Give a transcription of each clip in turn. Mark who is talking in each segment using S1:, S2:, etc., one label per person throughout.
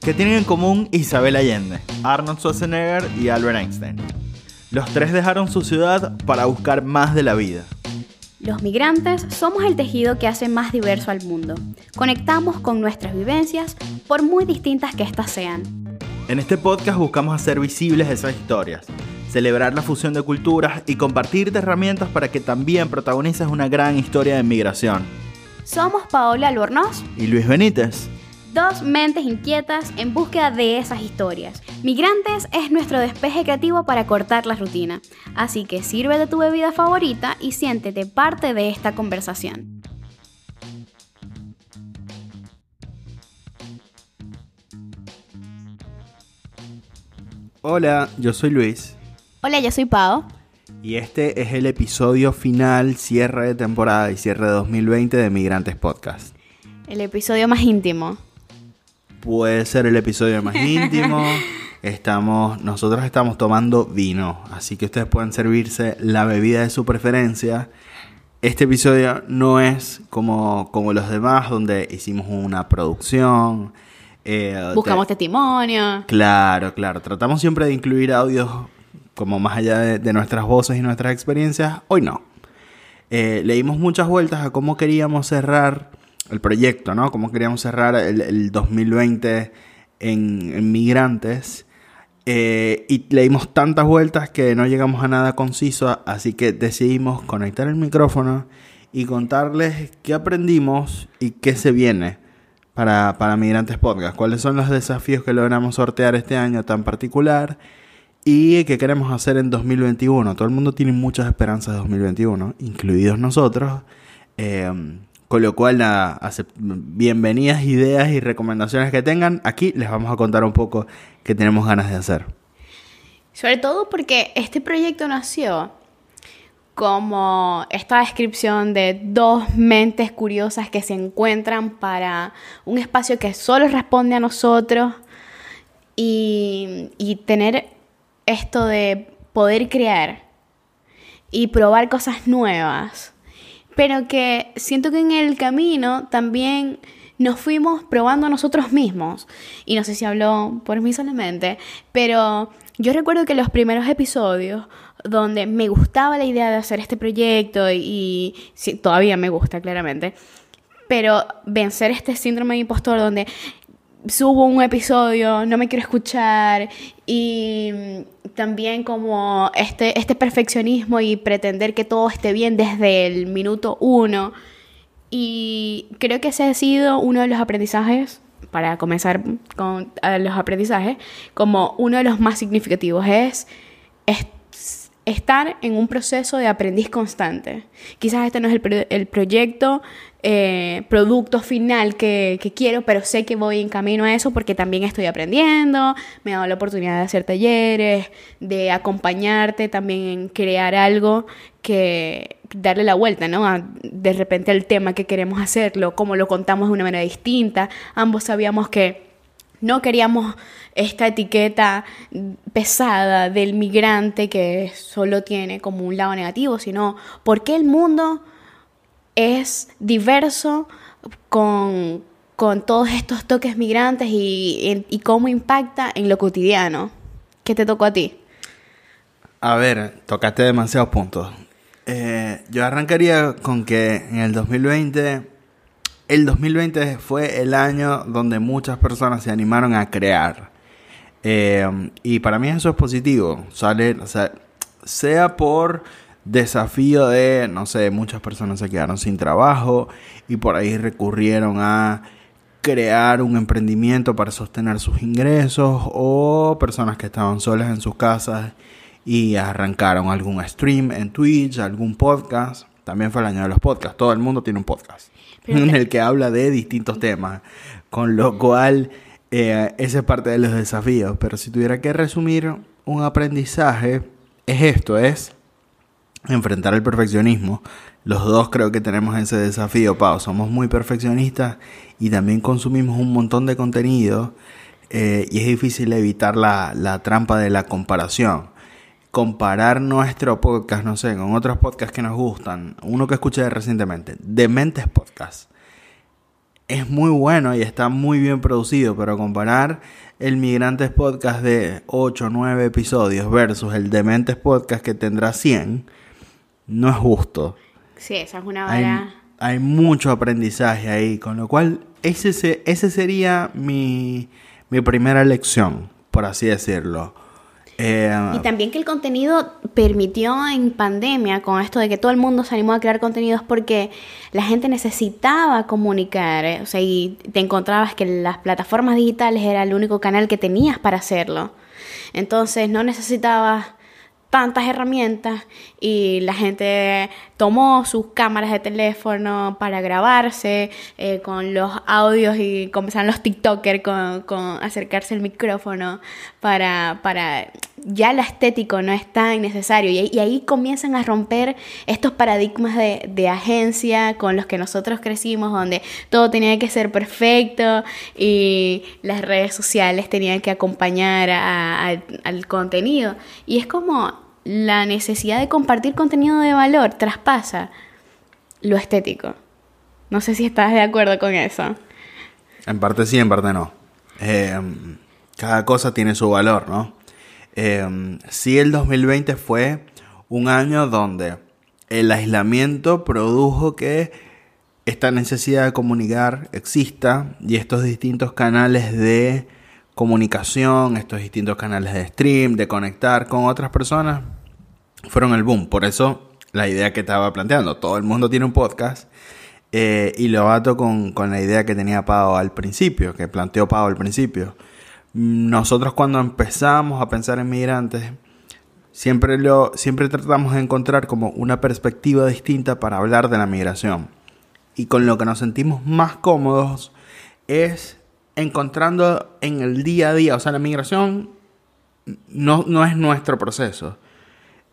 S1: ¿Qué tienen en común Isabel Allende, Arnold Schwarzenegger y Albert Einstein? Los tres dejaron su ciudad para buscar más de la vida.
S2: Los migrantes somos el tejido que hace más diverso al mundo. Conectamos con nuestras vivencias, por muy distintas que éstas sean.
S1: En este podcast buscamos hacer visibles esas historias, celebrar la fusión de culturas y compartirte herramientas para que también protagonices una gran historia de migración.
S2: Somos Paola Albornoz
S1: y Luis Benítez.
S2: Dos mentes inquietas en búsqueda de esas historias. Migrantes es nuestro despeje creativo para cortar la rutina. Así que sirve de tu bebida favorita y siéntete parte de esta conversación.
S1: Hola, yo soy Luis.
S2: Hola, yo soy Pau.
S1: Y este es el episodio final, cierre de temporada y cierre de 2020 de Migrantes Podcast.
S2: El episodio más íntimo
S1: puede ser el episodio más íntimo. Estamos, nosotros estamos tomando vino, así que ustedes pueden servirse la bebida de su preferencia. Este episodio no es como, como los demás, donde hicimos una producción.
S2: Eh, Buscamos testimonio.
S1: Claro, claro. Tratamos siempre de incluir audios como más allá de, nuestras voces y nuestras experiencias. Hoy no. Eh, leímos muchas vueltas a cómo queríamos cerrar el proyecto, ¿no? Cómo queríamos cerrar el, 2020 en, migrantes. Eh, y le dimos tantas vueltas que no llegamos a nada conciso, así que decidimos conectar el micrófono y contarles qué aprendimos y qué se viene para, para Migrantes Podcast, cuáles son los desafíos que logramos sortear este año tan particular y qué queremos hacer en 2021. Todo el mundo tiene muchas esperanzas de 2021, incluidos nosotros. Eh, con lo cual, nada, bienvenidas ideas y recomendaciones que tengan. Aquí les vamos a contar un poco qué tenemos ganas de hacer.
S2: Sobre todo porque este proyecto nació como esta descripción de dos mentes curiosas que se encuentran para un espacio que solo responde a nosotros y, y tener esto de poder crear y probar cosas nuevas pero que siento que en el camino también nos fuimos probando nosotros mismos. Y no sé si habló por mí solamente, pero yo recuerdo que los primeros episodios donde me gustaba la idea de hacer este proyecto y, todavía me gusta claramente, pero vencer este síndrome de impostor donde subo un episodio, no me quiero escuchar y también como este, este perfeccionismo y pretender que todo esté bien desde el minuto uno. Y creo que ese ha sido uno de los aprendizajes, para comenzar con los aprendizajes, como uno de los más significativos es, es estar en un proceso de aprendiz constante. Quizás este no es el, el proyecto, eh, producto final que, quiero, pero sé que voy en camino a eso porque también estoy aprendiendo, me he dado la oportunidad de hacer talleres, de acompañarte también en crear algo que darle la vuelta, ¿no? de repente al tema que queremos hacerlo, cómo lo contamos de una manera distinta. Ambos sabíamos que no queríamos esta etiqueta pesada del migrante que solo tiene como un lado negativo, sino por qué el mundo es diverso con, todos estos toques migrantes y, cómo impacta en lo cotidiano. ¿Qué te tocó a ti?
S1: A ver, tocaste demasiados puntos. Eh, yo arrancaría con que en el 2020 el 2020 fue el año donde muchas personas se animaron a crear. Eh, y para mí eso es positivo. Sale, sea, sea por desafío de, no sé, muchas personas se quedaron sin trabajo y por ahí recurrieron a crear un emprendimiento para sostener sus ingresos o personas que estaban solas en sus casas y arrancaron algún stream en Twitch, algún podcast. También fue el año de los podcasts. Todo el mundo tiene un podcast en el que habla de distintos temas, con lo cual eh, esa es parte de los desafíos. Pero si tuviera que resumir un aprendizaje, es esto, es enfrentar el perfeccionismo. Los dos creo que tenemos ese desafío, Pau. Somos muy perfeccionistas y también consumimos un montón de contenido eh, y es difícil evitar la, la trampa de la comparación comparar nuestro podcast, no sé, con otros podcasts que nos gustan, uno que escuché recientemente, Dementes Podcast. es muy bueno y está muy bien producido, pero comparar el Migrantes Podcast de 8 o 9 episodios versus el Dementes Podcast que tendrá 100, no es justo.
S2: Sí, esa es una vara.
S1: Hay, mucho aprendizaje ahí, con lo cual ese, ese sería mi, mi primera lección, por así decirlo.
S2: Eh, y también que el contenido permitió en pandemia, con esto de que todo el mundo se animó a crear contenidos porque la gente necesitaba comunicar, eh, o sea, y te encontrabas que las plataformas digitales era el único canal que tenías para hacerlo. Entonces no necesitabas tantas herramientas y la gente tomó sus cámaras de teléfono para grabarse eh, con los audios y comenzaron los TikTokers con, con acercarse al micrófono para, para ya lo estético no es tan necesario. Y, ahí comienzan a romper estos paradigmas de, agencia con los que nosotros crecimos donde todo tenía que ser perfecto y las redes sociales tenían que acompañar al contenido. Y es como la necesidad de compartir contenido de valor traspasa lo estético. No sé si estás de acuerdo con eso.
S1: En parte sí, en parte no. Eh, cada cosa tiene su valor, ¿no? Eh, sí, el 2020 fue un año donde el aislamiento produjo que esta necesidad de comunicar exista y estos distintos canales de comunicación, estos distintos canales de stream, de conectar con otras personas, fueron el boom. Por eso la idea que estaba planteando, todo el mundo tiene un podcast. Eh, y lo bato con, con, la idea que tenía Pau al principio, que planteó Pau al principio. Nosotros cuando empezamos a pensar en migrantes, siempre, lo, siempre tratamos de encontrar como una perspectiva distinta para hablar de la migración. Y con lo que nos sentimos más cómodos es encontrando en el día a día, o sea, la migración no, no es nuestro proceso.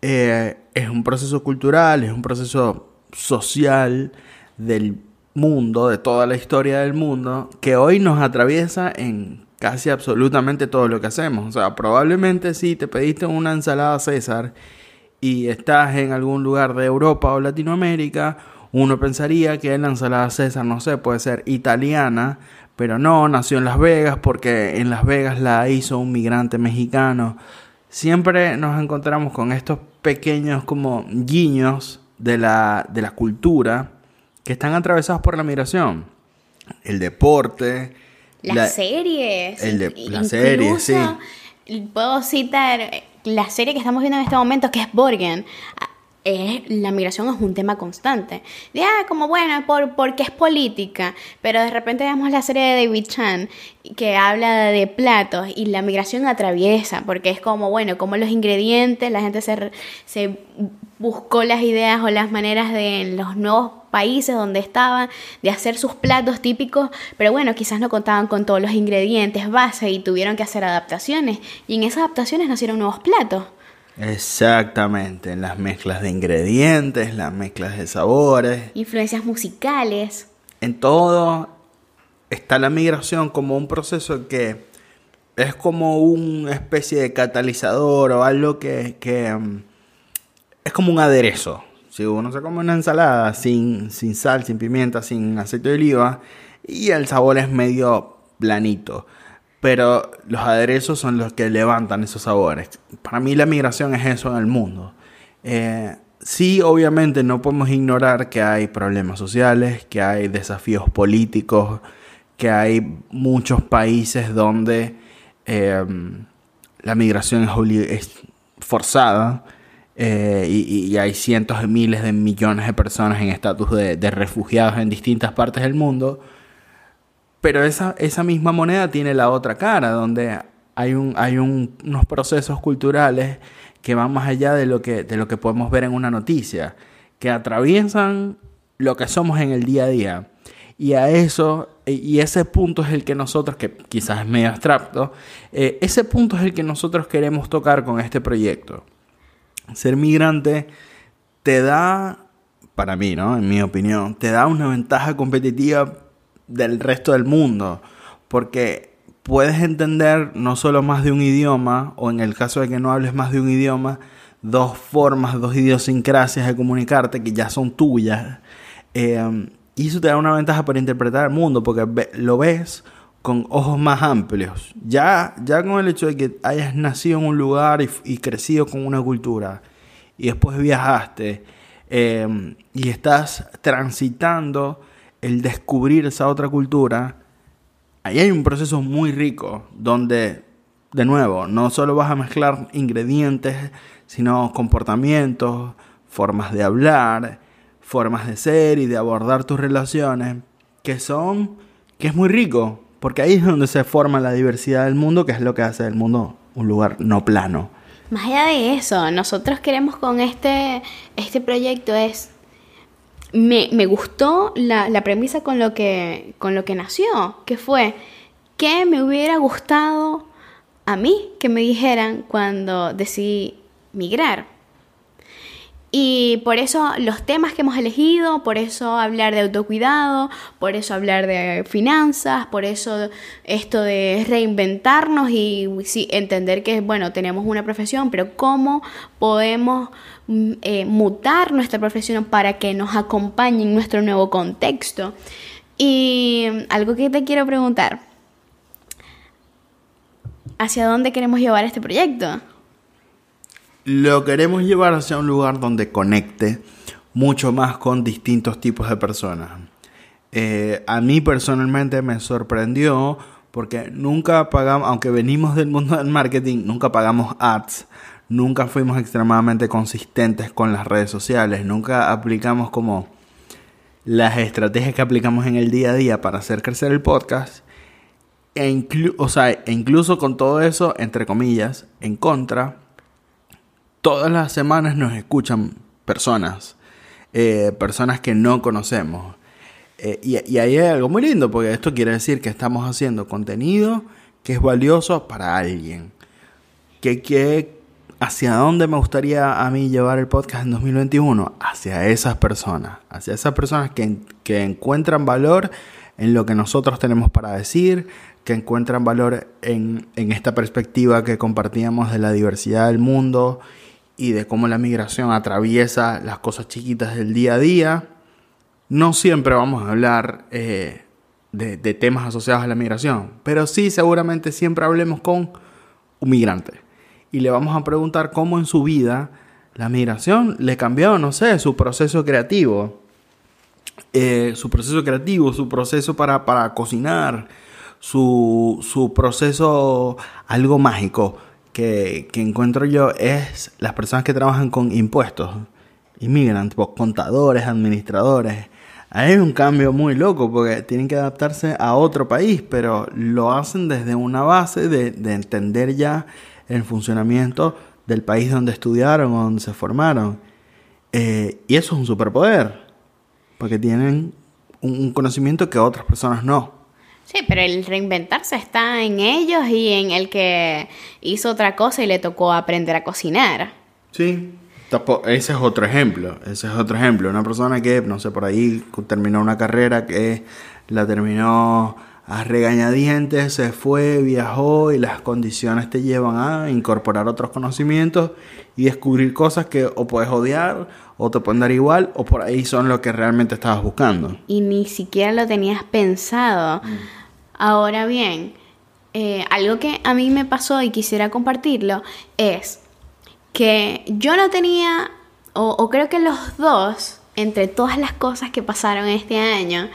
S1: Eh, es un proceso cultural, es un proceso social del mundo, de toda la historia del mundo, que hoy nos atraviesa en casi absolutamente todo lo que hacemos. O sea, probablemente si te pediste una ensalada César y estás en algún lugar de Europa o Latinoamérica, uno pensaría que la ensalada César, no sé, puede ser italiana, pero no, nació en Las Vegas porque en Las Vegas la hizo un migrante mexicano. Siempre nos encontramos con estos pequeños como guiños de la, de la cultura que están atravesados por la migración. El deporte,
S2: las series.
S1: El de, la serie, sí.
S2: Puedo citar la serie que estamos viendo en este momento, que es Borgen. La migración es un tema constante. Ya, ah, como bueno, por, porque es política, pero de repente vemos la serie de David Chan que habla de platos y la migración atraviesa, porque es como, bueno, como los ingredientes, la gente se, se buscó las ideas o las maneras de los nuevos países donde estaban de hacer sus platos típicos, pero bueno, quizás no contaban con todos los ingredientes base y tuvieron que hacer adaptaciones y en esas adaptaciones nacieron nuevos platos.
S1: Exactamente, las mezclas de ingredientes, las mezclas de sabores,
S2: influencias musicales.
S1: En todo está la migración como un proceso que es como una especie de catalizador o algo que, que mm, es como un aderezo si uno se come una ensalada sin, sin sal, sin pimienta, sin aceite de oliva, y el sabor es medio planito. Pero los aderezos son los que levantan esos sabores. Para mí la migración es eso en el mundo. Eh, sí, obviamente no podemos ignorar que hay problemas sociales, que hay desafíos políticos, que hay muchos países donde eh, la migración es, es forzada eh, y, hay cientos de miles de millones de personas en estatus de, refugiados en distintas partes del mundo. Pero esa, esa misma moneda tiene la otra cara, donde hay, un, hay unos procesos culturales que van más allá de lo, que, de lo que podemos ver en una noticia, que atraviesan lo que somos en el día a día. Y a eso, y ese punto es el que nosotros, que quizás es medio abstracto, eh, ese punto es el que nosotros queremos tocar con este proyecto ser migrante te da, para mí, ¿no? En mi opinión, te da una ventaja competitiva del resto del mundo. Porque puedes entender no solo más de un idioma, o en el caso de que no hables más de un idioma, dos formas, dos idiosincrasias de comunicarte que ya son tuyas. Eh, y eso te da una ventaja para interpretar el mundo, porque lo ves con ojos más amplios. Ya, ya con el hecho de que hayas nacido en un lugar y, crecido con una cultura, y después viajaste, em, y estás transitando el descubrir esa otra cultura, ahí hay un proceso muy rico, donde, de nuevo, no solo vas a mezclar ingredientes, sino comportamientos, formas de hablar, formas de ser y de abordar tus relaciones, que son, que es muy rico, porque ahí es donde se forma la diversidad del mundo, que es lo que hace del mundo un lugar no plano.
S2: Más allá de eso, nosotros queremos con este, este proyecto es... Me, me gustó la, la, premisa con lo, que, con lo que nació, que fue que me hubiera gustado a mí que me dijeran cuando decidí migrar. Y por eso los temas que hemos elegido, por eso hablar de autocuidado, por eso hablar de finanzas, por eso esto de reinventarnos y sí, entender que, bueno, tenemos una profesión, pero cómo podemos eh, mutar nuestra profesión para que nos acompañe en nuestro nuevo contexto. Y algo que te quiero preguntar, ¿hacia dónde queremos llevar este proyecto?
S1: lo queremos llevar hacia un lugar donde conecte mucho más con distintos tipos de personas. Eh, a mí personalmente me sorprendió porque nunca pagamos, aunque venimos del mundo del marketing, nunca pagamos ads, nunca fuimos extremadamente consistentes con las redes sociales, nunca aplicamos como las estrategias que aplicamos en el día a día para hacer crecer el podcast. E o sea, e incluso con todo eso, entre comillas, en contra, todas las semanas nos escuchan personas, eh, personas que no conocemos. Eh, y, y, ahí hay algo muy lindo, porque esto quiere decir que estamos haciendo contenido que es valioso para alguien. Que, ¿Hacia dónde me gustaría a mí llevar el podcast en 2021? Hacia esas personas, hacia esas personas que, que encuentran valor en lo que nosotros tenemos para decir, que encuentran valor en, en esta perspectiva que compartíamos de la diversidad del mundo y de cómo la migración atraviesa las cosas chiquitas del día a día. No siempre vamos a hablar eh, de, temas asociados a la migración, pero sí seguramente siempre hablemos con un migrante y le vamos a preguntar cómo en su vida la migración le cambió, no sé, su proceso creativo, eh, su proceso creativo, su proceso para, para cocinar, su, su proceso algo mágico que, encuentro yo es las personas que trabajan con impuestos, inmigrantes, pues, contadores, administradores. Hay un cambio muy loco porque tienen que adaptarse a otro país, pero lo hacen desde una base de, entender ya el funcionamiento del país donde estudiaron o donde se formaron. Eh, y eso es un superpoder, porque tienen un conocimiento que otras personas no.
S2: Sí, pero el reinventarse está en ellos y en el que hizo otra cosa y le tocó aprender a cocinar.
S1: Sí, ese es otro ejemplo, ese es otro ejemplo. Una persona que, no sé, por ahí terminó una carrera que la terminó a regañadientes, se fue, viajó y las condiciones te llevan a incorporar otros conocimientos y descubrir cosas que o puedes odiar o te pueden dar igual o por ahí son lo que realmente estabas buscando.
S2: Y ni siquiera lo tenías pensado. Mm. Ahora bien, eh, algo que a mí me pasó y quisiera compartirlo es que yo no tenía, o, creo que los dos, entre todas las cosas que pasaron este año,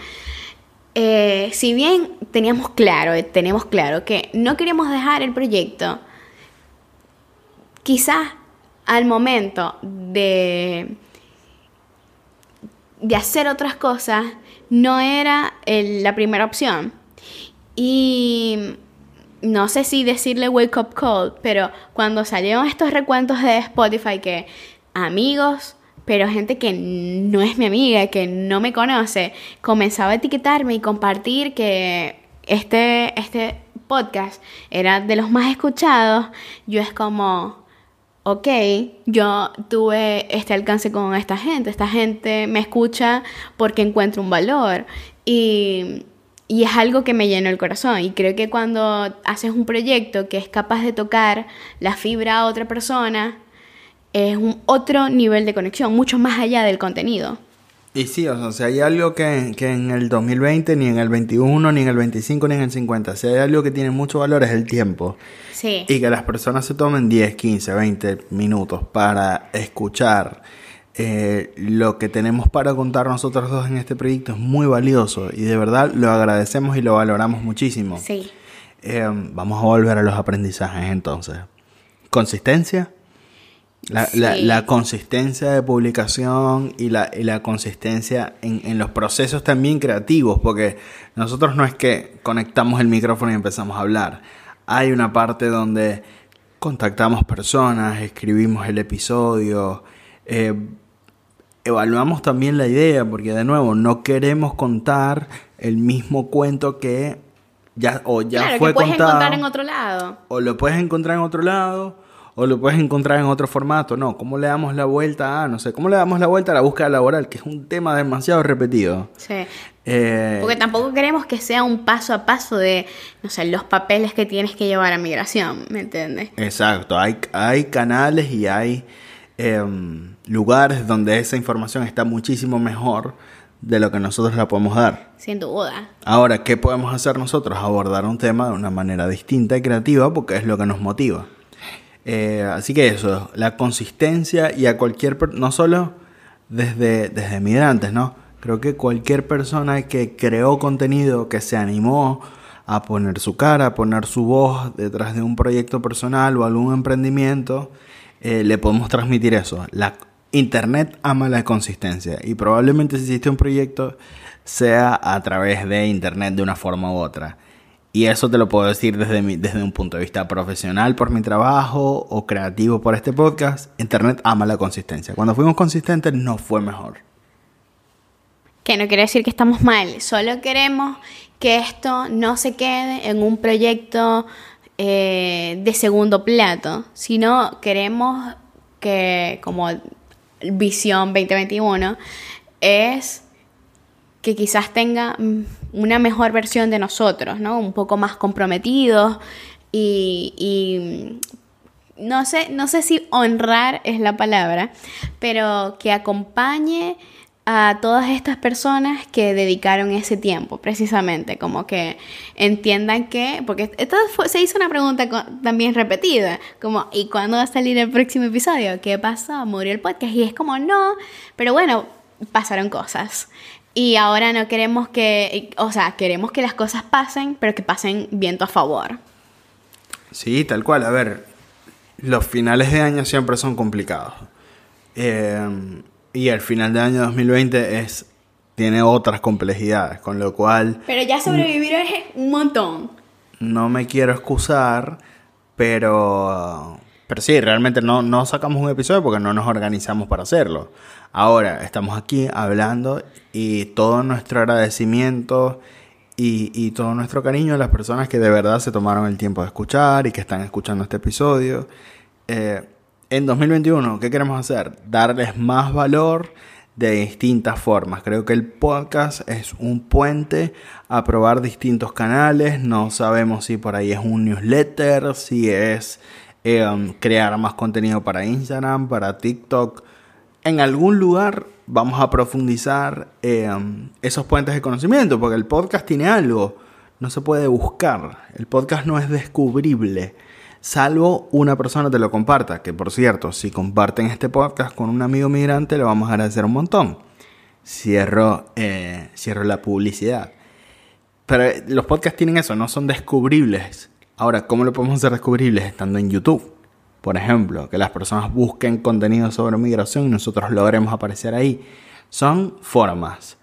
S2: eh, si bien teníamos claro, tenemos claro que no queríamos dejar el proyecto, quizás al momento de, de hacer otras cosas no era la primera opción. Y no sé si decirle wake up call, pero cuando salieron estos recuentos de Spotify que amigos, pero gente que no es mi amiga, que no me conoce, comenzaba a etiquetarme y compartir que este, este podcast era de los más escuchados, yo es como, ok, yo tuve este alcance con esta gente, esta gente me escucha porque encuentro un valor. Y y es algo que me llenó el corazón. Y creo que cuando haces un proyecto que es capaz de tocar la fibra a otra persona, es un otro nivel de conexión, mucho más allá del contenido.
S1: Y sí, o sea, si hay algo que, que, en el 2020, ni en el 21, ni en el 25, ni en el 50, si hay algo que tiene mucho valor es el tiempo.
S2: Sí.
S1: Y que las personas se tomen 10, 15, 20 minutos para escuchar eh, lo que tenemos para contar nosotros dos en este proyecto es muy valioso y de verdad lo agradecemos y lo valoramos muchísimo.
S2: Sí.
S1: Eh, vamos a volver a los aprendizajes entonces. Consistencia. La,
S2: Sí.
S1: la- la consistencia de publicación y la, y la consistencia en, en los procesos también creativos, porque nosotros no es que conectamos el micrófono y empezamos a hablar. Hay una parte donde contactamos personas, escribimos el episodio, eh, evaluamos también la idea, porque de nuevo, no queremos contar el mismo cuento que ya, o ya
S2: claro,
S1: fue
S2: que puedes
S1: contado
S2: encontrar en otro lado.
S1: o lo puedes encontrar en otro lado, o lo puedes encontrar en otro formato. No, ¿cómo le damos la vuelta a, no sé, cómo le damos la vuelta a la búsqueda laboral, que es un tema demasiado repetido?
S2: Sí.
S1: Eh,
S2: Porque tampoco queremos que sea un paso a paso de, no sé, los papeles que tienes que llevar a migración, ¿me entiendes?
S1: exacto, hay, hay canales y hay em, lugares donde esa información está muchísimo mejor de lo que nosotros la podemos dar.
S2: Sin duda.
S1: Ahora, ¿qué podemos hacer nosotros? Abordar un tema de una manera distinta y creativa porque es lo que nos motiva. Eh, así que eso, la consistencia y a cualquier, per- no solo desde, desde migrantes, ¿no? Creo que cualquier persona que creó contenido, que se animó a poner su cara, a poner su voz detrás de un proyecto personal o algún emprendimiento, eh, le podemos transmitir eso. La Internet ama la consistencia y probablemente si existe un proyecto sea a través de Internet de una forma u otra. Y eso te lo puedo decir desde, mi, desde un punto de vista profesional por mi trabajo o creativo por este podcast. Internet ama la consistencia. Cuando fuimos consistentes no fue mejor.
S2: Que no quiere decir que estamos mal, solo queremos que esto no se quede en un proyecto eh, de segundo plato, sino queremos que como visión 2021 es que quizás tenga una mejor versión de nosotros, ¿no? Un poco más comprometidos y, y no sé, no sé si honrar es la palabra, pero que acompañe a todas estas personas que dedicaron ese tiempo, precisamente, como que entiendan que, porque esto fue- se hizo una pregunta co- también repetida, como, ¿y cuándo va a salir el próximo episodio? ¿Qué pasó? ¿Murió el podcast? Y es como, no, pero bueno, pasaron cosas. Y ahora no queremos que, o sea, queremos que las cosas pasen, pero que pasen viento a favor.
S1: Sí, tal cual. A ver, los finales de año siempre son complicados. Eh, y el final de año 2020 es, tiene otras complejidades, con lo cual
S2: Pero ya sobrevivir es un montón.
S1: no me quiero excusar, pero, pero sí, realmente no, no sacamos un episodio porque no nos organizamos para hacerlo. Ahora estamos aquí hablando y todo nuestro agradecimiento y, y todo nuestro cariño a las personas que de verdad se tomaron el tiempo de escuchar y que están escuchando este episodio. Eh, en 2021, ¿qué queremos hacer? Darles más valor de distintas formas. Creo que el podcast es un puente a probar distintos canales. No sabemos si por ahí es un newsletter, si es um, crear más contenido para Instagram, para TikTok. En algún lugar vamos a profundizar um, esos puentes de conocimiento, porque el podcast tiene algo. No se puede buscar. El podcast no es descubrible salvo una persona te lo comparta. Que por cierto, si comparten este podcast con un amigo migrante, le vamos a agradecer un montón. Cierro, eh, cierro la publicidad. Pero eh, los podcasts tienen eso, no son descubribles. Ahora, ¿cómo lo podemos hacer descubribles? Estando en YouTube. Por ejemplo, que las personas busquen contenido sobre migración y nosotros logremos aparecer ahí. Son formas.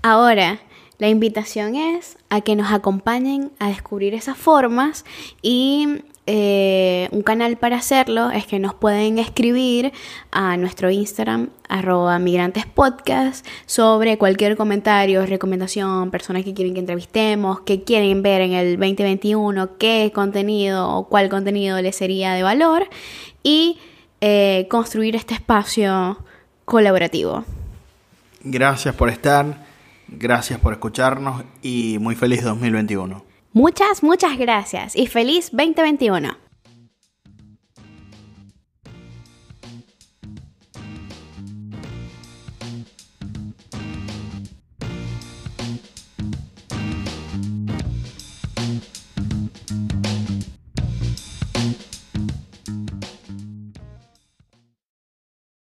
S2: Ahora, la invitación es a que nos acompañen a descubrir esas formas y eh, un canal para hacerlo es que nos pueden escribir a nuestro Instagram, arroba migrantespodcast, sobre cualquier comentario, recomendación, personas que quieren que entrevistemos, que quieren ver en el 2021, qué contenido o cuál contenido les sería de valor y eh, construir este espacio colaborativo.
S1: Gracias por estar, gracias por escucharnos y muy feliz 2021.
S2: Muchas, muchas gracias y feliz 2021.